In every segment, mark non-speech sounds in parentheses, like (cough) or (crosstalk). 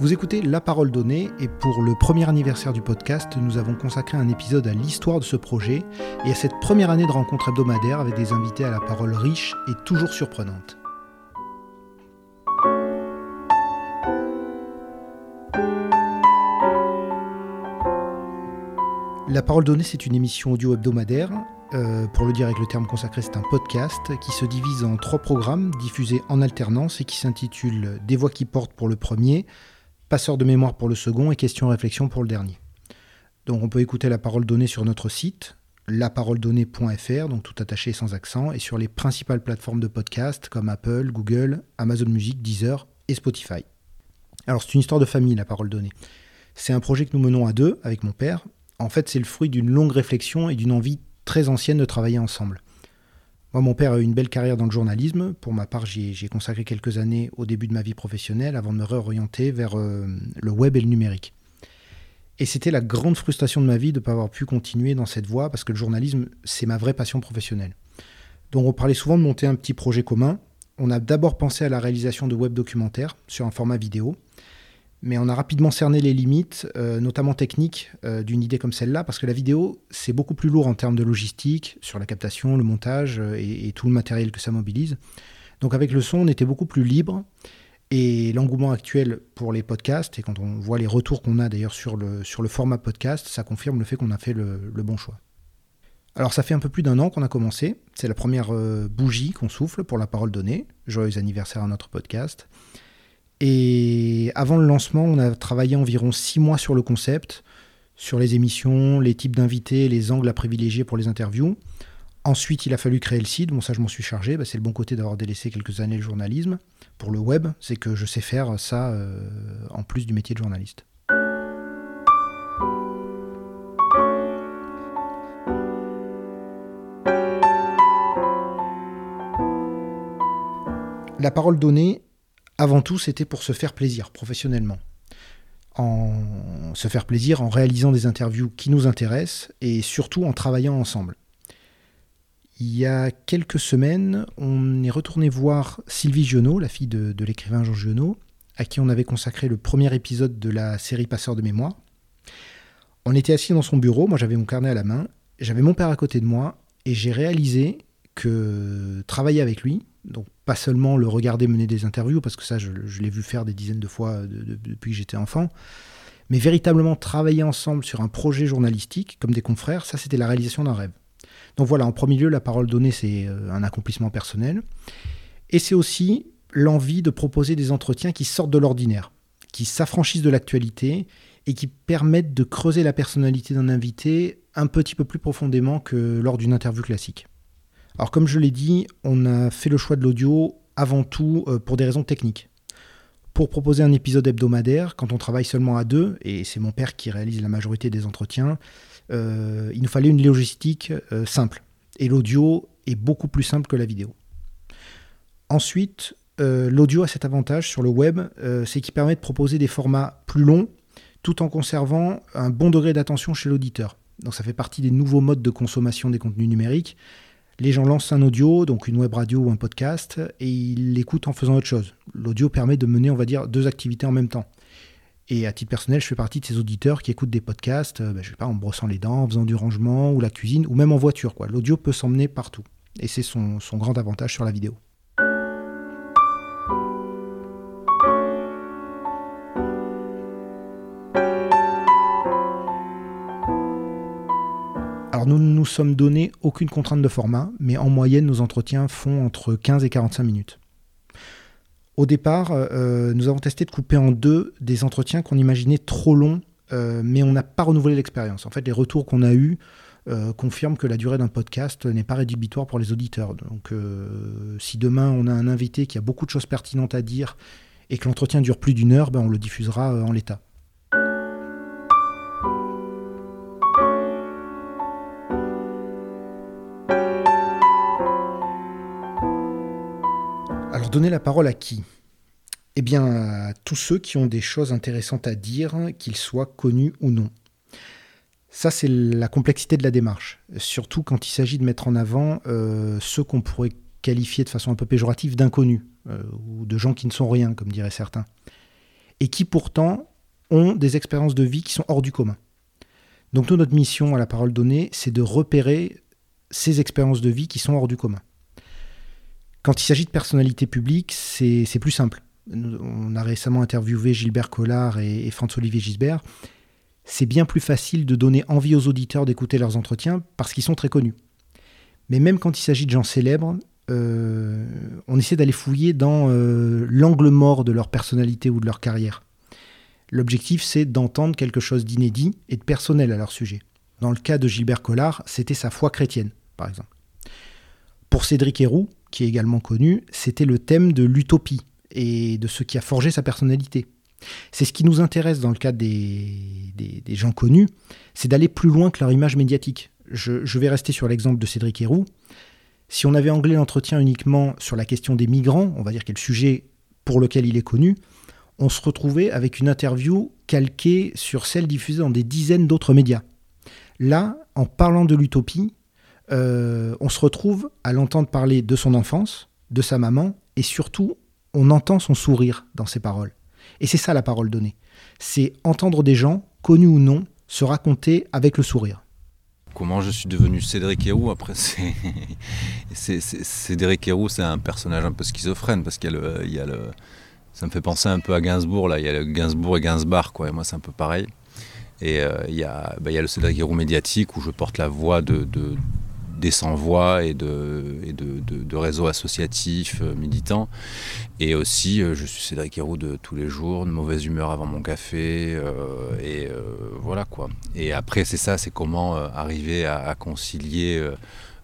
Vous écoutez La Parole Donnée et pour le premier anniversaire du podcast, nous avons consacré un épisode à l'histoire de ce projet et à cette première année de rencontres hebdomadaires avec des invités à la parole riche et toujours surprenante. La Parole Donnée, c'est une émission audio hebdomadaire. Euh, pour le dire avec le terme consacré, c'est un podcast qui se divise en trois programmes diffusés en alternance et qui s'intitule Des voix qui portent pour le premier, Passeur de mémoire pour le second et Questions-réflexions pour le dernier. Donc on peut écouter la parole donnée sur notre site, laparoledonnée.fr, donc tout attaché sans accent, et sur les principales plateformes de podcast comme Apple, Google, Amazon Music, Deezer et Spotify. Alors c'est une histoire de famille, la parole donnée. C'est un projet que nous menons à deux avec mon père. En fait, c'est le fruit d'une longue réflexion et d'une envie très ancienne de travailler ensemble. Moi, mon père a eu une belle carrière dans le journalisme. Pour ma part, j'ai consacré quelques années au début de ma vie professionnelle avant de me réorienter vers euh, le web et le numérique. Et c'était la grande frustration de ma vie de ne pas avoir pu continuer dans cette voie parce que le journalisme, c'est ma vraie passion professionnelle. Donc on parlait souvent de monter un petit projet commun. On a d'abord pensé à la réalisation de web documentaires sur un format vidéo. Mais on a rapidement cerné les limites, euh, notamment techniques, euh, d'une idée comme celle-là, parce que la vidéo, c'est beaucoup plus lourd en termes de logistique, sur la captation, le montage euh, et, tout le matériel que ça mobilise. Donc avec le son, on était beaucoup plus libre. Et l'engouement actuel pour les podcasts, et quand on voit les retours qu'on a d'ailleurs sur le, format podcast, ça confirme le fait qu'on a fait le, bon choix. Alors ça fait un peu plus d'un an qu'on a commencé. C'est la première bougie qu'on souffle pour la parole donnée. Joyeux anniversaire à notre podcast. Et avant le lancement, on a travaillé environ six mois sur le concept, sur les émissions, les types d'invités, les angles à privilégier pour les interviews. Ensuite, il a fallu créer le site. Bon, ça, je m'en suis chargé. Bah, c'est le bon côté d'avoir délaissé quelques années le journalisme. Pour le web, c'est que je sais faire ça euh, en plus du métier de journaliste. La parole donnée, avant tout, c'était pour se faire plaisir professionnellement. En se faire plaisir en réalisant des interviews qui nous intéressent et surtout en travaillant ensemble. Il y a quelques semaines, on est retourné voir Sylvie Giono, la fille de, l'écrivain Jean Giono, à qui on avait consacré le premier épisode de la série Passeur de mémoire. On était assis dans son bureau, moi j'avais mon carnet à la main, j'avais mon père à côté de moi, et j'ai réalisé que travailler avec lui, donc pas seulement le regarder mener des interviews, parce que ça je, l'ai vu faire des dizaines de fois depuis que j'étais enfant, mais véritablement travailler ensemble sur un projet journalistique comme des confrères, ça c'était la réalisation d'un rêve. Donc voilà, en premier lieu, la parole donnée, c'est euh, un accomplissement personnel, et c'est aussi l'envie de proposer des entretiens qui sortent de l'ordinaire, qui s'affranchissent de l'actualité et qui permettent de creuser la personnalité d'un invité un petit peu plus profondément que lors d'une interview classique. Alors comme je l'ai dit, on a fait le choix de l'audio avant tout euh, pour des raisons techniques. Pour proposer un épisode hebdomadaire, quand on travaille seulement à deux, et c'est mon père qui réalise la majorité des entretiens, euh, il nous fallait une logistique euh, simple. Et l'audio est beaucoup plus simple que la vidéo. Ensuite, l'audio a cet avantage sur le web, c'est qu'il permet de proposer des formats plus longs tout en conservant un bon degré d'attention chez l'auditeur. Donc ça fait partie des nouveaux modes de consommation des contenus numériques les gens lancent un audio, donc une web radio ou un podcast, et ils l'écoutent en faisant autre chose. L'audio permet de mener, on va dire, deux activités en même temps. Et à titre personnel, je fais partie de ces auditeurs qui écoutent des podcasts, euh, ben, je sais pas, en brossant les dents, en faisant du rangement ou la cuisine, ou même en voiture. L'audio peut s'emmener partout. Et c'est son grand avantage sur la vidéo. Nous ne nous sommes donné aucune contrainte de format, mais en moyenne nos entretiens font entre 15 et 45 minutes. Au départ, euh, nous avons testé de couper en deux des entretiens qu'on imaginait trop longs, euh, mais on n'a pas renouvelé l'expérience. En fait, les retours qu'on a eus euh, confirment que la durée d'un podcast n'est pas rédhibitoire pour les auditeurs. Donc si demain on a un invité qui a beaucoup de choses pertinentes à dire et que l'entretien dure plus d'une heure, ben, on le diffusera en l'état. Donner la parole à qui? Eh bien, à tous ceux qui ont des choses intéressantes à dire, qu'ils soient connus ou non. Ça, c'est la complexité de la démarche, surtout quand il s'agit de mettre en avant euh, ceux qu'on pourrait qualifier de façon un peu péjorative d'inconnus, euh, ou de gens qui ne sont rien, comme diraient certains. et qui pourtant ont des expériences de vie qui sont hors du commun. Donc notre mission à la parole donnée, c'est de repérer ces expériences de vie qui sont hors du commun. Quand il s'agit de personnalités publiques, c'est plus simple. On a récemment interviewé Gilbert Collard et, et François-Olivier Gisbert. C'est bien plus facile de donner envie aux auditeurs d'écouter leurs entretiens parce qu'ils sont très connus. Mais même quand il s'agit de gens célèbres, euh, on essaie d'aller fouiller dans euh, l'angle mort de leur personnalité ou de leur carrière. L'objectif, c'est d'entendre quelque chose d'inédit et de personnel à leur sujet. Dans le cas de Gilbert Collard, c'était sa foi chrétienne, par exemple. Pour Cédric Héroux, qui est également connu, c'était le thème de l'utopie et de ce qui a forgé sa personnalité. C'est ce qui nous intéresse dans le cas des, gens connus, c'est d'aller plus loin que leur image médiatique. Je, je vais rester sur l'exemple de Cédric Héroux. Si on avait anglais l'entretien uniquement sur la question des migrants, on va dire quel sujet pour lequel il est connu, on se retrouvait avec une interview calquée sur celle diffusée dans des dizaines d'autres médias. Là, en parlant de l'utopie, euh, on se retrouve à l'entendre parler de son enfance, de sa maman, et surtout, on entend son sourire dans ses paroles. Et c'est ça la parole donnée. C'est entendre des gens, connus ou non, se raconter avec le sourire. Comment je suis devenu Cédric Héroux Après, Cédric Héroux, c'est un personnage un peu schizophrène parce qu'il y a le, ça me fait penser un peu à Gainsbourg. Là, il y a Gainsbourg et Gainsbar, quoi. Et moi, c'est un peu pareil. Et euh, bah, il y a le Cédric Héroux médiatique où je porte la voix de, des sans-voix et, de, réseaux associatifs euh, militants. Et aussi, euh, je suis Cédric Héroux de tous les jours, de mauvaise humeur avant mon café. Euh, et voilà quoi. Et après, c'est ça, c'est comment arriver à, concilier.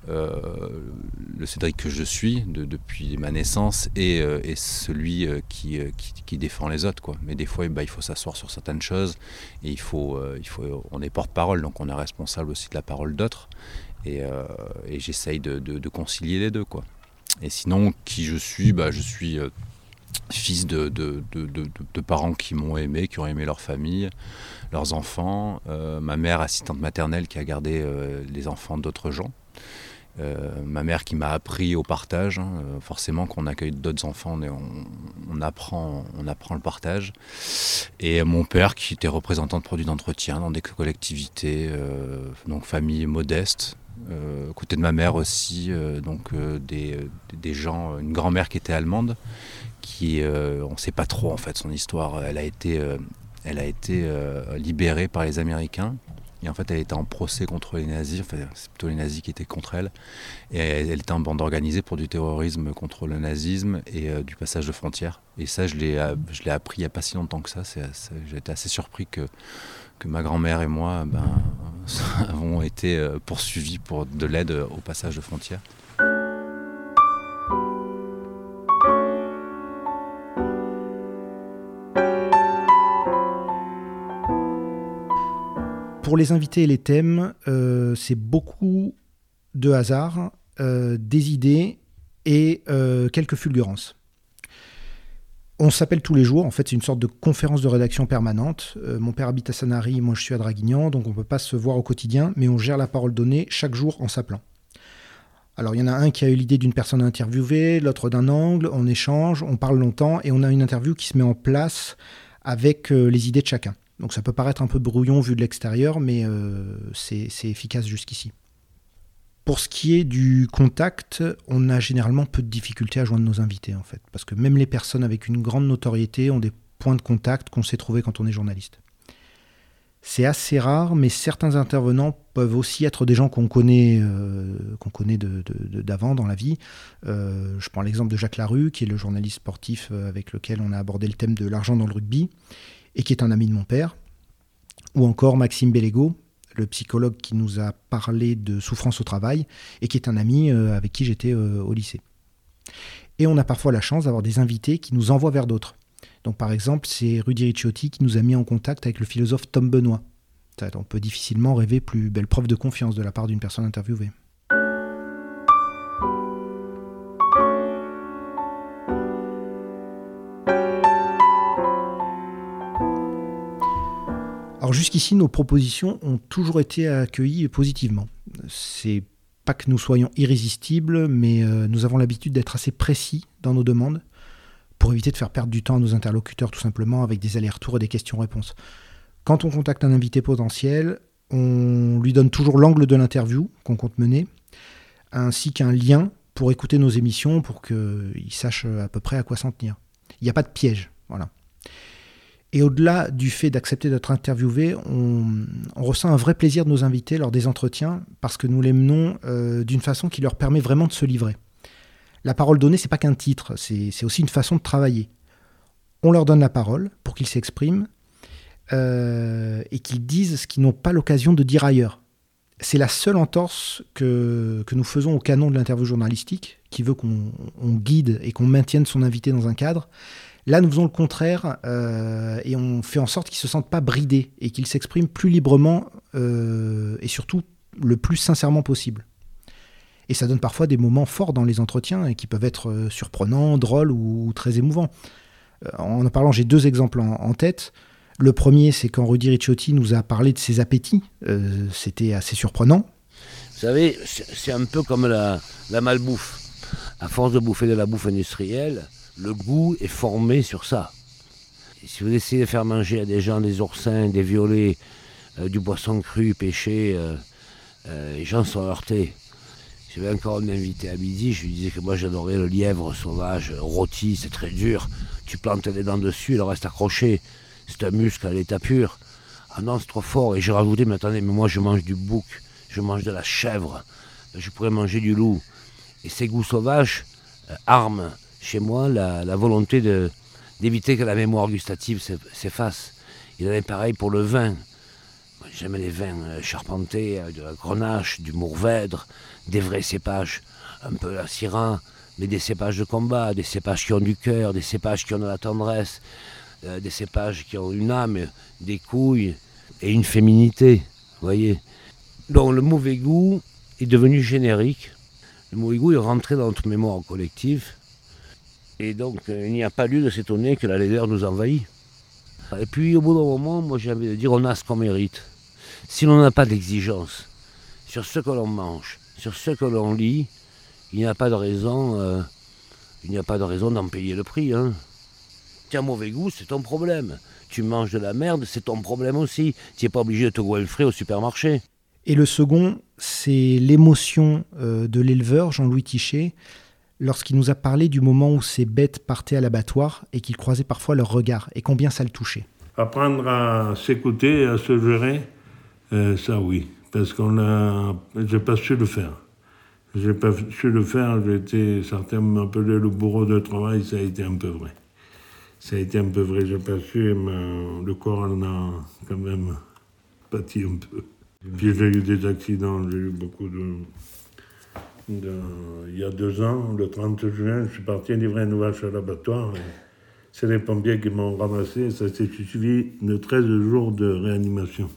le Cédric que je suis depuis ma naissance et, celui qui, défend les autres. Quoi. Mais des fois, bah, il faut s'asseoir sur certaines choses et il faut, on est porte-parole, donc on est responsable aussi de la parole d'autres. Euh, et, j'essaye de, concilier les deux. Quoi. Et sinon, qui je suis bah, Je suis euh, fils de, de, parents qui m'ont aimé, qui ont aimé leur famille, leurs enfants. Euh, ma mère, assistante maternelle, qui a gardé les enfants d'autres gens. Ma mère qui m'a appris au partage. Hein, forcément, quand on accueille d'autres enfants, on, apprend, le partage. Et mon père qui était représentant de produits d'entretien dans des collectivités, donc famille modeste, euh, côté de ma mère aussi, euh, donc euh, des, des, gens, une grand-mère qui était allemande, qui, on ne sait pas trop en fait son histoire. Elle a été, elle a été libérée par les Américains. Et en fait, elle était en procès contre les nazis. Enfin, c'est plutôt les nazis qui étaient contre elle. Et elle, était en bande organisée pour du terrorisme contre le nazisme et du passage de frontières. Et ça, je l'ai, l'ai appris il n'y a pas si longtemps que ça. j'ai été assez surpris que que ma grand-mère et moi ben, (laughs) avons été euh, poursuivis pour de l'aide au passage de frontières. Pour les invités et les thèmes, euh, c'est beaucoup de hasard, euh, des idées et quelques fulgurances. On s'appelle tous les jours, en fait c'est une sorte de conférence de rédaction permanente. Euh, mon père habite à Sanary, moi je suis à Draguignan, donc on ne peut pas se voir au quotidien, mais on gère la parole donnée chaque jour en s'appelant. Alors il y en a un qui a eu l'idée d'une personne à interviewer, l'autre d'un angle, on échange, on parle longtemps et on a une interview qui se met en place avec euh, les idées de chacun. Donc ça peut paraître un peu brouillon vu de l'extérieur, mais euh, c'est efficace jusqu'ici. Pour ce qui est du contact, on a généralement peu de difficultés à joindre nos invités en fait, parce que même les personnes avec une grande notoriété ont des points de contact qu'on sait trouver quand on est journaliste. C'est assez rare, mais certains intervenants peuvent aussi être des gens qu'on connaît, euh, qu'on connaît d'avant dans la vie. Euh, je prends l'exemple de Jacques Larue, qui est le journaliste sportif avec lequel on a abordé le thème de l'argent dans le rugby, et qui est un ami de mon père. Ou encore Maxime Bellego, le psychologue qui nous a parlé de souffrance au travail et qui est un ami euh, avec qui j'étais euh, au lycée. Et on a parfois la chance d'avoir des invités qui nous envoient vers d'autres. Donc par exemple, c'est Rudy Ricciotti qui nous a mis en contact avec le philosophe Tom Benoît. On peut difficilement rêver plus belle preuve de confiance de la part d'une personne interviewée. Jusqu'ici, nos propositions ont toujours été accueillies positivement. C'est pas que nous soyons irrésistibles, mais euh, nous avons l'habitude d'être assez précis dans nos demandes pour éviter de faire perdre du temps à nos interlocuteurs tout simplement avec des allers-retours et des questions-réponses. Quand on contacte un invité potentiel, on lui donne toujours l'angle de l'interview qu'on compte mener, ainsi qu'un lien pour écouter nos émissions pour qu'il sache à peu près à quoi s'en tenir. Il n'y a pas de piège. Voilà. Et au-delà du fait d'accepter d'être interviewé, on, ressent un vrai plaisir de nos invités lors des entretiens parce que nous les menons euh, d'une façon qui leur permet vraiment de se livrer. La parole donnée, c'est pas qu'un titre, c'est aussi une façon de travailler. On leur donne la parole pour qu'ils s'expriment euh, et qu'ils disent ce qu'ils n'ont pas l'occasion de dire ailleurs. C'est la seule entorse que, que, nous faisons au canon de l'interview journalistique, qui veut qu'on guide et qu'on maintienne son invité dans un cadre. Là, nous faisons le contraire euh, et on fait en sorte qu'ils se sentent pas bridés et qu'ils s'expriment plus librement euh, et surtout le plus sincèrement possible. Et ça donne parfois des moments forts dans les entretiens et qui peuvent être euh, surprenants, drôles ou, très émouvants. En en parlant, j'ai deux exemples en, tête. Le premier, c'est quand Rudy Ricciotti nous a parlé de ses appétits. C'était assez surprenant. Vous savez, c'est un peu comme la, la malbouffe. À force de bouffer de la bouffe industrielle, le goût est formé sur ça. si vous essayez de faire manger à des gens des oursins, des violets, euh, du poisson cru, pêché, euh, euh, les gens sont heurtés. J'avais encore un invité à midi, je lui disais que moi j'adorais le lièvre sauvage, rôti, c'est très dur. Tu plantes les dents dessus, il reste accroché. C'est un muscle à l'état pur. Ah non, c'est trop fort. Et j'ai rajouté, mais attendez, mais moi je mange du bouc, je mange de la chèvre, je pourrais manger du loup. Et ces goûts sauvages arment chez moi la, volonté d'éviter que la mémoire gustative s'efface. Il en est pareil pour le vin. J'aime les vins euh, charpentés, euh, de la grenache, du mourvèdre, des vrais cépages, un peu la syrah, mais des cépages de combat, des cépages qui ont du cœur, des cépages qui ont de la tendresse, euh, des cépages qui ont une âme, des couilles et une féminité. voyez Donc le mauvais goût est devenu générique. Le mauvais goût est rentré dans notre mémoire collective et donc, euh, il n'y a pas lieu de s'étonner que la laideur nous envahit. Et puis, au bout d'un moment, moi j'ai envie de dire, on a ce qu'on mérite. Si l'on n'a pas d'exigence sur ce que l'on mange, sur ce que l'on lit, il n'y a pas de raison, euh, d'en payer le prix. Hein. Tu as mauvais goût, c'est ton problème. Tu manges de la merde, c'est ton problème aussi. Tu n'es pas obligé de te goinfrer au supermarché. Et le second, c'est l'émotion euh, de l'éleveur, Jean-Louis Tichet, lorsqu'il nous a parlé du moment où ces bêtes partaient à l'abattoir et qu'il croisait parfois leur regard et combien ça le touchait. Apprendre à s'écouter, à se gérer, euh, ça oui, parce qu'on a, j'ai pas su le faire. J'ai pas su le faire, j'étais, certains m'appelaient le bourreau de travail, ça a été un peu vrai. Ça a été un peu vrai, j'ai pas su, mais le corps en a quand même pâti un peu. Puis j'ai eu des accidents, j'ai eu beaucoup de, il y a deux ans, le 30 juin, je suis parti livrer une vache à l'abattoir. C'est les pompiers qui m'ont ramassé. Ça s'est suivi de 13 jours de réanimation.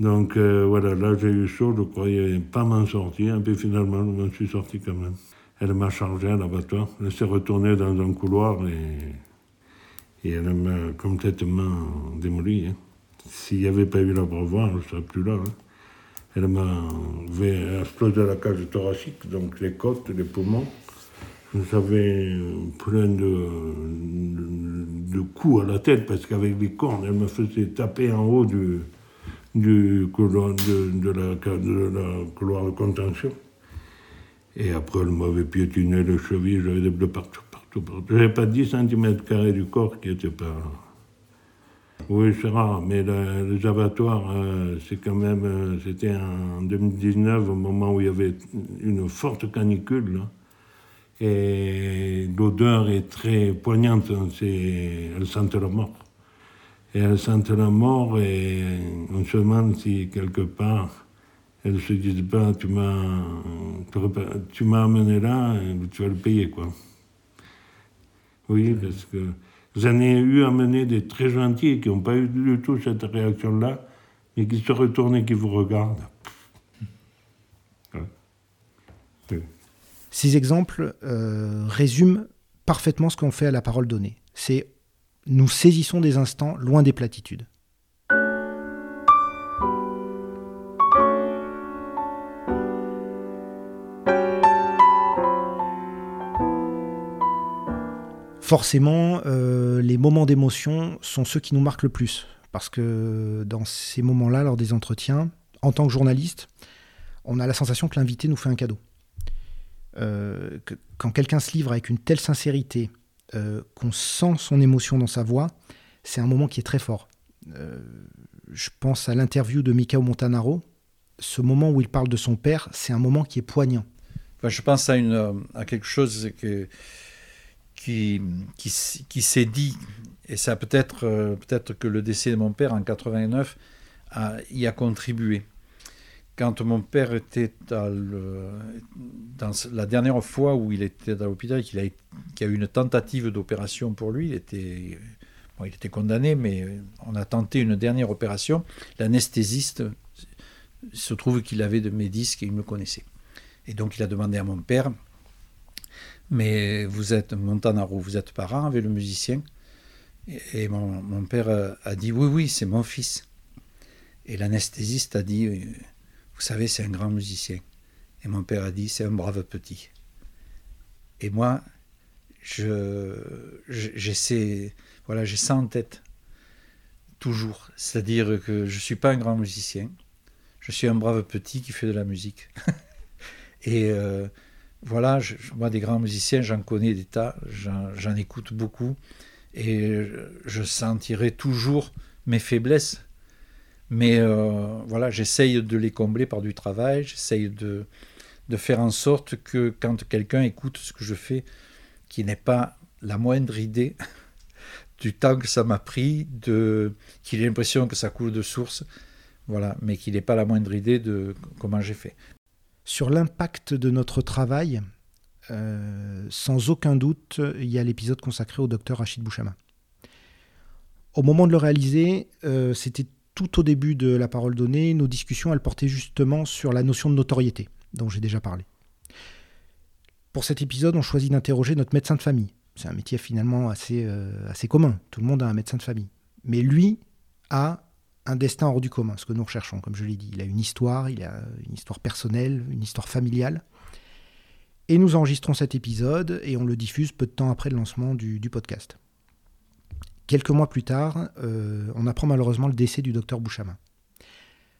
Donc euh, voilà, là j'ai eu chaud, je croyais pas m'en sortir, et puis finalement je m'en suis sorti quand même. Elle m'a chargé à l'abattoir, elle s'est retournée dans un couloir et, et elle m'a complètement démoli. Hein. S'il n'y avait pas eu l'abreuvoir, je ne serais plus là. Hein. Elle m'a explosé la cage thoracique, donc les côtes, les poumons. J'avais plein de, de, coups à la tête parce qu'avec les cornes, elle me faisait taper en haut du, du couloir de, la, de la couloir de contention. Et après, elle m'avait piétiné les chevilles, j'avais des bleus partout, partout, partout. J'avais pas 10 cm du corps qui n'était pas oui, c'est rare, mais les abattoirs, euh, c'est quand même. Euh, c'était en 2019, au moment où il y avait une forte canicule. et l'odeur est très poignante, hein, c'est, elles sentent la mort. Et elles sentent la mort, et on se demande si quelque part, elles se disent pas tu m'as amené là, tu vas le payer, quoi. Oui, parce que. J'en ai eu amené des très gentils qui n'ont pas eu du tout cette réaction-là, mais qui se retournent et qui vous regardent. Ces exemples euh, résument parfaitement ce qu'on fait à la parole donnée. C'est nous saisissons des instants loin des platitudes. Forcément, euh, les moments d'émotion sont ceux qui nous marquent le plus. Parce que dans ces moments-là, lors des entretiens, en tant que journaliste, on a la sensation que l'invité nous fait un cadeau. Euh, quand quelqu'un se livre avec une telle sincérité, euh, qu'on sent son émotion dans sa voix, c'est un moment qui est très fort. je pense à l'interview de Mikao Montanaro. Ce moment où il parle de son père, c'est un moment qui est poignant. je pense à, une, à quelque chose que, qui, qui, s'est dit, et ça peut-être euh, peut-être que le décès de mon père en 89 a, y a contribué. Quand mon père était le, dans la dernière fois où il était à l'hôpital, qu'il a, y a eu une tentative d'opération pour lui, il était, il était condamné, mais on a tenté une dernière opération. L'anesthésiste, se trouve qu'il avait de mes disques et il me connaissait. Et donc il a demandé à mon père mais vous êtes Montanaro, vous êtes parent avec le musicien Et, mon, père a dit Oui, oui, c'est mon fils. Et l'anesthésiste a dit Vous savez, c'est un grand musicien. Et mon père a dit C'est un brave petit. Et moi, je, j'essaie, voilà, j'ai ça en tête toujours. C'est-à-dire que je ne suis pas un grand musicien, je suis un brave petit qui fait de la musique. (laughs) et euh, voilà, je, moi des grands musiciens, j'en connais des tas, j'en écoute beaucoup, et je sentirai toujours mes faiblesses. Mais euh, voilà, j'essaye de les combler par du travail, j'essaye de, faire en sorte que quand quelqu'un écoute ce que je fais, qu'il n'ait pas la moindre idée (laughs) du temps que ça m'a pris, de, qu'il ait l'impression que ça coule de source, voilà, mais qu'il n'ait pas la moindre idée de comment j'ai fait sur l'impact de notre travail, euh, sans aucun doute, il y a l'épisode consacré au docteur Rachid Bouchama. Au moment de le réaliser, euh, c'était tout au début de la parole donnée, nos discussions, elles portaient justement sur la notion de notoriété, dont j'ai déjà parlé. Pour cet épisode, on choisit d'interroger notre médecin de famille. C'est un métier finalement assez, euh, assez commun, tout le monde a un médecin de famille. Mais lui a un destin hors du commun, ce que nous recherchons, comme je l'ai dit. Il a une histoire, il a une histoire personnelle, une histoire familiale. Et nous enregistrons cet épisode et on le diffuse peu de temps après le lancement du, podcast. Quelques mois plus tard, euh, on apprend malheureusement le décès du docteur Bouchama.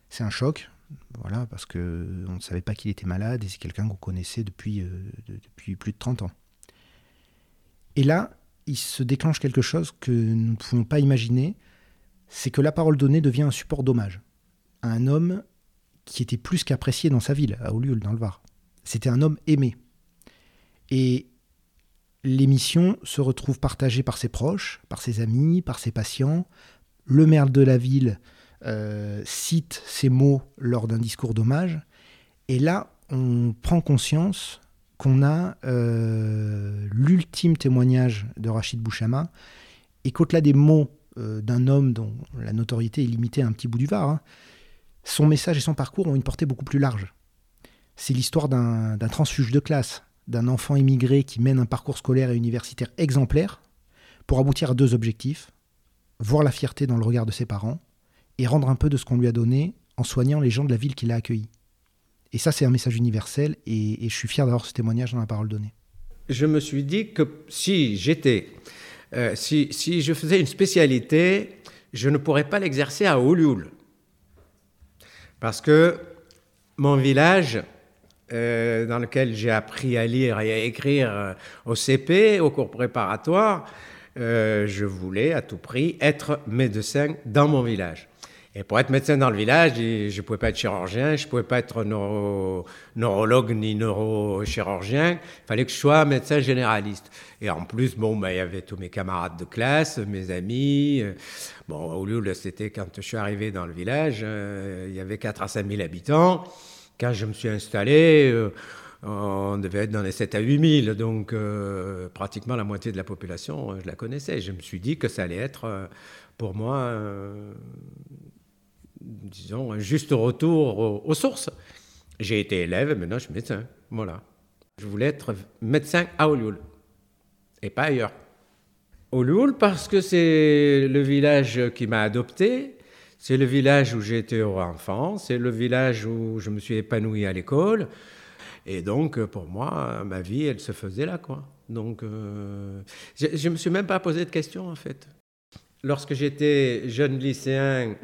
C'est un choc, voilà, parce qu'on ne savait pas qu'il était malade et c'est quelqu'un qu'on connaissait depuis, euh, depuis plus de 30 ans. Et là, il se déclenche quelque chose que nous ne pouvons pas imaginer, c'est que la parole donnée devient un support d'hommage à un homme qui était plus qu'apprécié dans sa ville, à Ollioules, dans le Var. C'était un homme aimé. Et l'émission se retrouve partagée par ses proches, par ses amis, par ses patients. Le maire de la ville euh, cite ces mots lors d'un discours d'hommage. Et là, on prend conscience qu'on a euh, l'ultime témoignage de Rachid Bouchama et qu'au-delà des mots euh, d'un homme dont la notoriété est limitée à un petit bout du Var, hein, son message et son parcours ont une portée beaucoup plus large. C'est l'histoire d'un transfuge de classe, d'un enfant immigré qui mène un parcours scolaire et universitaire exemplaire pour aboutir à deux objectifs, voir la fierté dans le regard de ses parents et rendre un peu de ce qu'on lui a donné en soignant les gens de la ville qui l'a accueilli. Et ça, c'est un message universel et, et je suis fier d'avoir ce témoignage dans la parole donnée. Je me suis dit que si j'étais euh, si, je faisais une spécialité, je ne pourrais pas l'exercer à Olioul. Parce que mon village, euh, dans lequel j'ai appris à lire et à écrire euh, au CP, au cours préparatoire, je voulais à tout prix être médecin dans mon village. Et pour être médecin dans le village, je ne pouvais pas être chirurgien, je ne pouvais pas être neurologue ni neurochirurgien. Il fallait que je sois médecin généraliste. Et en plus, bon, bah, il y avait tous mes camarades de classe, mes amis. Bon, au lieu, c'était quand je suis arrivé dans le village, euh, il y avait 4 à 5 000 habitants. Quand je me suis installé, euh, on devait être dans les 7 à 8 000. Donc, euh, pratiquement la moitié de la population, je la connaissais. Je me suis dit que ça allait être, pour moi, disons, un juste retour aux, sources. J'ai été élève, maintenant je suis médecin. Voilà. Je voulais être médecin à Olioul et pas ailleurs. Olioul parce que c'est le village qui m'a adopté, C'est le village où j'ai été enfant, c'est le village où je me suis épanoui à l'école. Et donc, pour moi, ma vie, elle se faisait là, quoi. Donc, euh, je ne me suis même pas posé de questions, en fait. Lorsque j'étais jeune lycéen,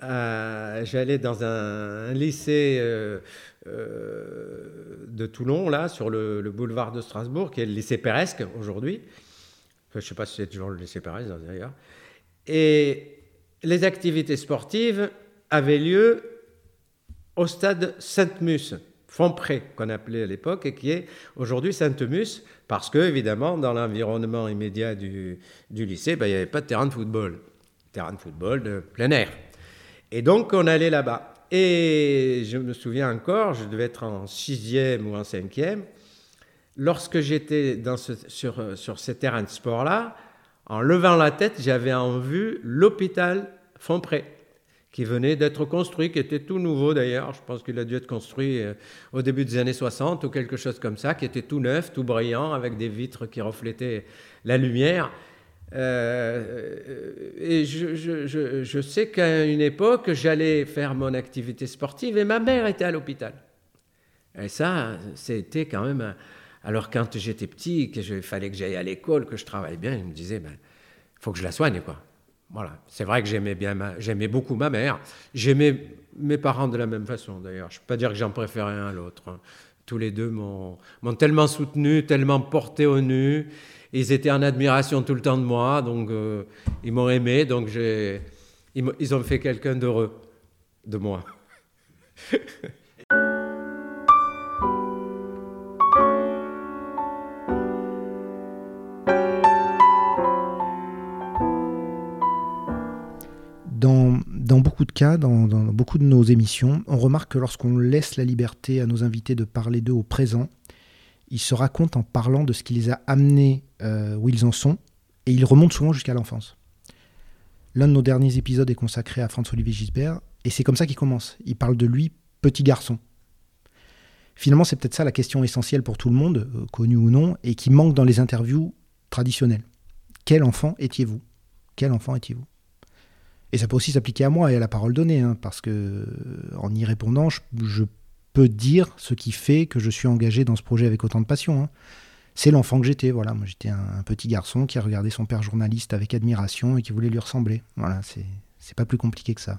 j'allais dans un, lycée euh, de Toulon, là, sur le, boulevard de Strasbourg, qui est le lycée Péresque aujourd'hui. je ne sais pas si c'est toujours le lycée Péresque, d'ailleurs. Et les activités sportives avaient lieu au stade Sainte-Mus, Fontpré, qu'on appelait à l'époque, et qui est aujourd'hui Sainte-Mus, parce que, évidemment, dans l'environnement immédiat du, lycée, ben, il n'y avait pas de terrain de football. Terrain de football de plein air. Et donc, on allait là-bas. Et je me souviens encore, je devais être en sixième ou en cinquième, lorsque j'étais sur, sur ces terrains de sport-là, en levant la tête, j'avais en vue l'hôpital Fontpré, qui venait d'être construit, qui était tout nouveau d'ailleurs. Je pense qu'il a dû être construit euh, au début des années 60 ou quelque chose comme ça, qui était tout neuf, tout brillant, avec des vitres qui reflétaient la lumière. Euh, et je, sais qu'à une époque, j'allais faire mon activité sportive et ma mère était à l'hôpital. Et ça, c'était quand même alors quand j'étais petit, qu'il fallait que j'aille à l'école, que je travaille bien, il me disait, ben, faut que je la soigne, quoi. Voilà. C'est vrai que j'aimais bien, j'aimais beaucoup ma mère. J'aimais mes parents de la même façon, d'ailleurs. Je ne peux pas dire que j'en préférais un à l'autre. Hein. Tous les deux m'ont tellement soutenu, tellement porté au nu. Ils étaient en admiration tout le temps de moi, donc euh, ils m'ont aimé, donc ils, ils ont fait quelqu'un d'heureux de moi. (laughs) dans beaucoup de cas, dans, beaucoup de nos émissions, on remarque que lorsqu'on laisse la liberté à nos invités de parler d'eux au présent, ils se racontent en parlant de ce qui les a amenés euh, où ils en sont, et ils remontent souvent jusqu'à l'enfance. L'un de nos derniers épisodes est consacré à François-Olivier Gisbert, et c'est comme ça qu'il commence. Il parle de lui, petit garçon. Finalement, c'est peut-être ça la question essentielle pour tout le monde, euh, connu ou non, et qui manque dans les interviews traditionnelles. Quel enfant étiez-vous? Quel enfant étiez-vous? Et ça peut aussi s'appliquer à moi et à la parole donnée, hein, parce que euh, en y répondant, je, peux dire ce qui fait que je suis engagé dans ce projet avec autant de passion. Hein. C'est l'enfant que j'étais, voilà. Moi, j'étais un, petit garçon qui a regardé son père journaliste avec admiration et qui voulait lui ressembler. Voilà, c'est pas plus compliqué que ça.